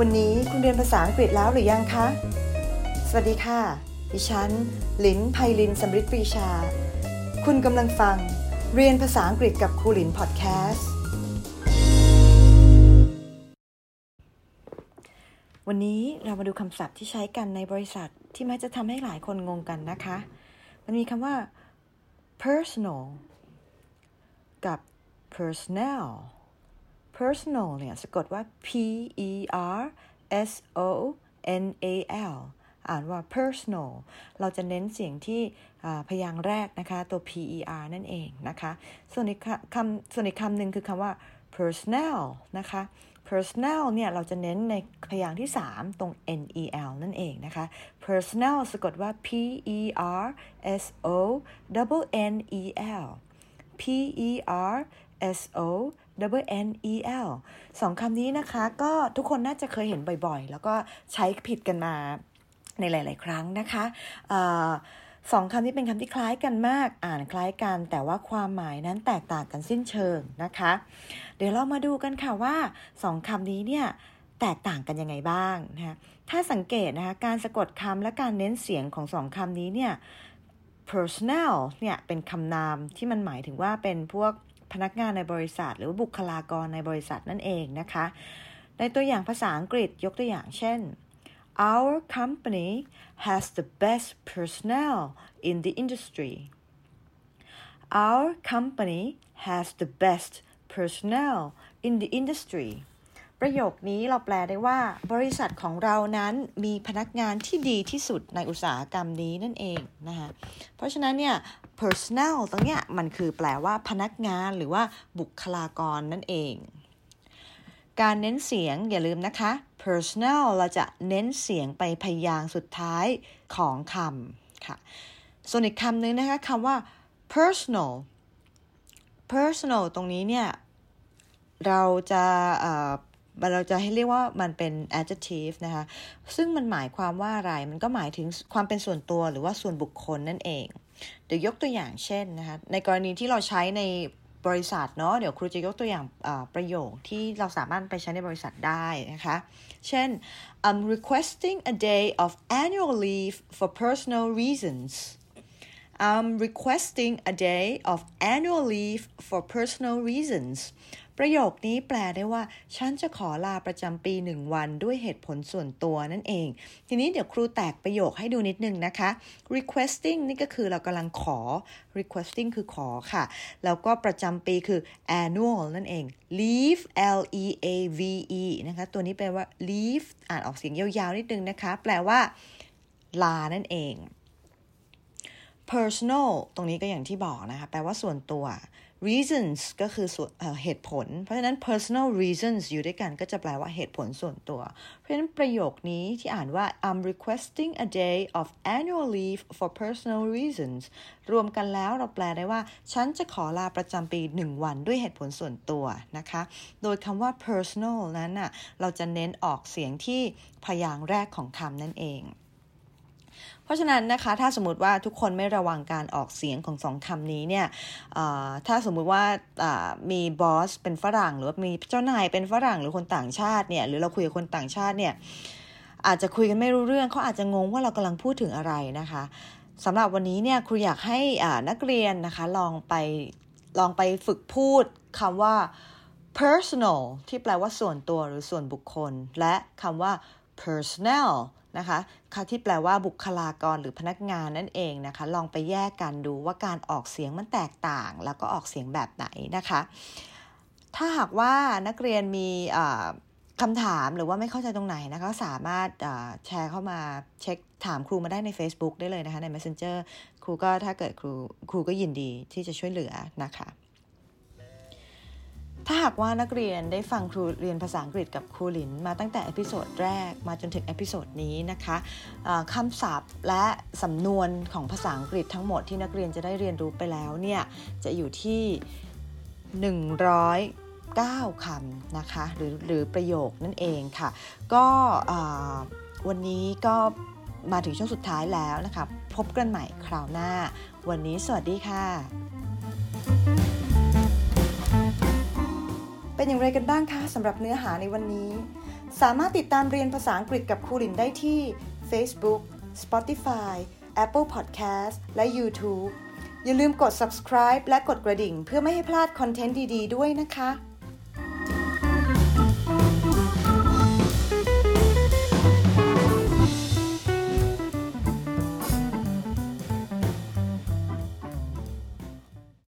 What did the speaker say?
วันนี้คุณเรียนภาษาอังกฤษแล้วหรือยังคะ สวัสดีค่ะ ดิฉัน ลินไพลินสมฤทธิ์ปรีชา คุณกำลังฟัง เรียนภาษาอังกฤษกับครูลินพอดแคสต์ วันนี้เรามาดูคำศัพท์ที่ใช้กันในบริษัทที่มักจะทำให้หลายคนงงกันนะคะ มันมีคำว่า personal กับ personnel personal เนี่ยสะกดว่า p e r s o n a l อ่านว่า personal เราจะเน้นเสียงที่พยางค์แรกนะคะตัว p e r นั่นเองนะคะ ส่วนอีกคำส่วนอีกคำหนึ่งคือคำว่า personnel นะคะ personnel เนี่ยเราจะเน้นในพยางค์ที่ 3 ตรง n e l นั่นเองนะคะ personnel สะกดว่า p e r s o n e l p e r s o w n e l สองคำนี้นะคะ ก็ทุกคนน่าจะเคยเห็นบ่อยๆ แล้วก็ใช้ผิดกันมาในหลาย ๆ ครั้งนะคะสองคำนี้เป็นคำที่คล้ายกันมาก อ่านคล้ายกัน แต่ว่าความหมายนั้นแตกต่างกันสิ้นเชิงนะคะ เดี๋ยวเรามาดูกันค่ะว่าสองคำนี้เนี่ยแตกต่างกันยังไงบ้างนะคะถ้าสังเกตนะคะการสะกดคำและการเน้นเสียงของสองคำนี้เนี่ย personnel เนี่ยเป็นคำนามที่มันหมายถึงว่าเป็นพวก พนักงานในบริษัท หรือบุคลากรในบริษัทนั่นเองนะคะ ในตัวอย่างภาษาอังกฤษยกตัวอย่างเช่น our company has the best personnel in the industry our company has the best personnel in the industry ประโยคนี้เราแปลได้ว่า บริษัทของเรานั้นมีพนักงานที่ดีที่สุดในอุตสาหกรรมนี้นั่นเองนะคะเพราะฉะนั้นเนี่ย personnel ตรงเนี้ยมันคือแปลว่าพนักงานหรือว่าบุคลากรนั่นเอง การเน้นเสียงอย่าลืมนะคะ personnel เราจะเน้นเสียงไปพยางสุดท้ายของคำค่ะ ส่วนอีกคำหนึ่งนะคะคำว่า personal personal ตรงนี้เนี่ย เราจะ เราจะให้เรียกว่ามันเป็น adjective นะคะ ซึ่งมันหมายความว่าอะไร มันก็หมายถึงความเป็นส่วนตัวหรือว่าส่วนบุคคลนั่นเอง เดี๋ยวยกตัวอย่างเช่นนะคะ ในกรณีที่เราใช้ในบริษัทเนาะ เดี๋ยวครูจะยกตัวอย่างประโยคที่เราสามารถไปใช้ในบริษัทได้นะคะ เช่น I'm requesting a day of annual leave for personal reasons I'm requesting a day of annual leave for personal reasons ประโยคนี้แปลได้ว่า ฉันจะขอลาประจำปีหนึ่งวันด้วยเหตุผลส่วนตัวนั่นเอง ทีนี้เดี๋ยวครูแตกประโยคให้ดูนิดนึงนะคะ requesting นี่ก็คือเรากำลังขอ requesting คือขอค่ะ แล้วก็ประจำปีคือ annual นั่นเอง leave l e a v e นะคะ ตัวนี้แปลว่า leave อ่านออกเสียงยาวๆนิดนึงนะคะ แปลว่าลานั่นเอง personal ตรงนี้ก็อย่างที่บอกนะคะแปลว่าส่วนตัว reasons ก็คือเหตุผล เพราะฉะนั้น personal reasons อยู่ด้วยกันก็จะแปลว่าเหตุผลส่วนตัว เพราะฉะนั้นประโยคนี้ที่อ่านว่า I'm requesting a day of annual leave for personal reasons รวมกันแล้วเราแปลได้ว่า ฉันจะขอลาประจำปีหนึ่งวันด้วยเหตุผลส่วนตัวนะคะ โดยคำว่า personal นั้นน่ะเราจะเน้นออกเสียงที่พยางค์แรกของคำนั่นเอง เพราะฉะนั้นนะคะถ้าสมมติว่าทุกคนไม่ระวังการออกเสียงของสองคำนี้เนี่ยถ้าสมมุติว่ามีบอสเป็นฝรั่ง หรือว่ามีเจ้านายเป็นฝรั่งหรือคนต่างชาติเนี่ยหรือเราคุยกับคนต่างชาติเนี่ยอาจจะคุยกันไม่รู้เรื่องเขาอาจจะงงว่าเรากำลังพูดถึงอะไรนะคะสำหรับวันนี้เนี่ยครูอยากให้นักเรียนนะคะลองไปลองไปฝึกพูดคำว่า personal ที่แปลว่าส่วนตัวหรือส่วนบุคคล และคำว่า personnel นะคะค่ะที่แปลว่าบุคลากรหรือพนักงานนั่นเองนะคะ ลองไปแยกกันดูว่าการออกเสียงมันแตกต่าง แล้วก็ออกเสียงแบบไหนนะคะ ถ้าหากว่านักเรียนมีคำถามหรือว่าไม่เข้าใจตรงไหนนะคะสามารถแชร์เข้ามาแชตถามครูมาได้ใน Facebook ได้เลยนะคะใน Messenger ครูก็ถ้าเกิดครูครูก็ยินดีที่จะช่วยเหลือนะคะ ถ้าหากว่านักเรียนได้ฟังครูเรียนภาษาอังกฤษกับครูหลิน มาตั้งแต่ episode แรกมาจนถึง episode นี้นะคะคำศัพท์และสำนวนของภาษาอังกฤษทั้งหมดที่นักเรียนจะได้เรียนรู้ไปแล้วเนี่ยจะอยู่ที่ 109คำนะคะหรือหรือประโยคนั่นเองค่ะ ก็วันนี้ก็มาถึงช่วงสุดท้ายแล้วนะคะ พบกันใหม่คราวหน้า วันนี้สวัสดีค่ะ เป็นอย่างไรกันบ้างคะสำหรับเนื้อหาในวันนี้ สามารถติดตามเรียนภาษาอังกฤษกับครูลินได้ที่ Facebook Spotify Apple Podcast และ YouTube อย่าลืมกด subscribe และกดกระดิ่ง เพื่อไม่ให้พลาดคอนเทนต์ดี ๆ ด้วยนะคะ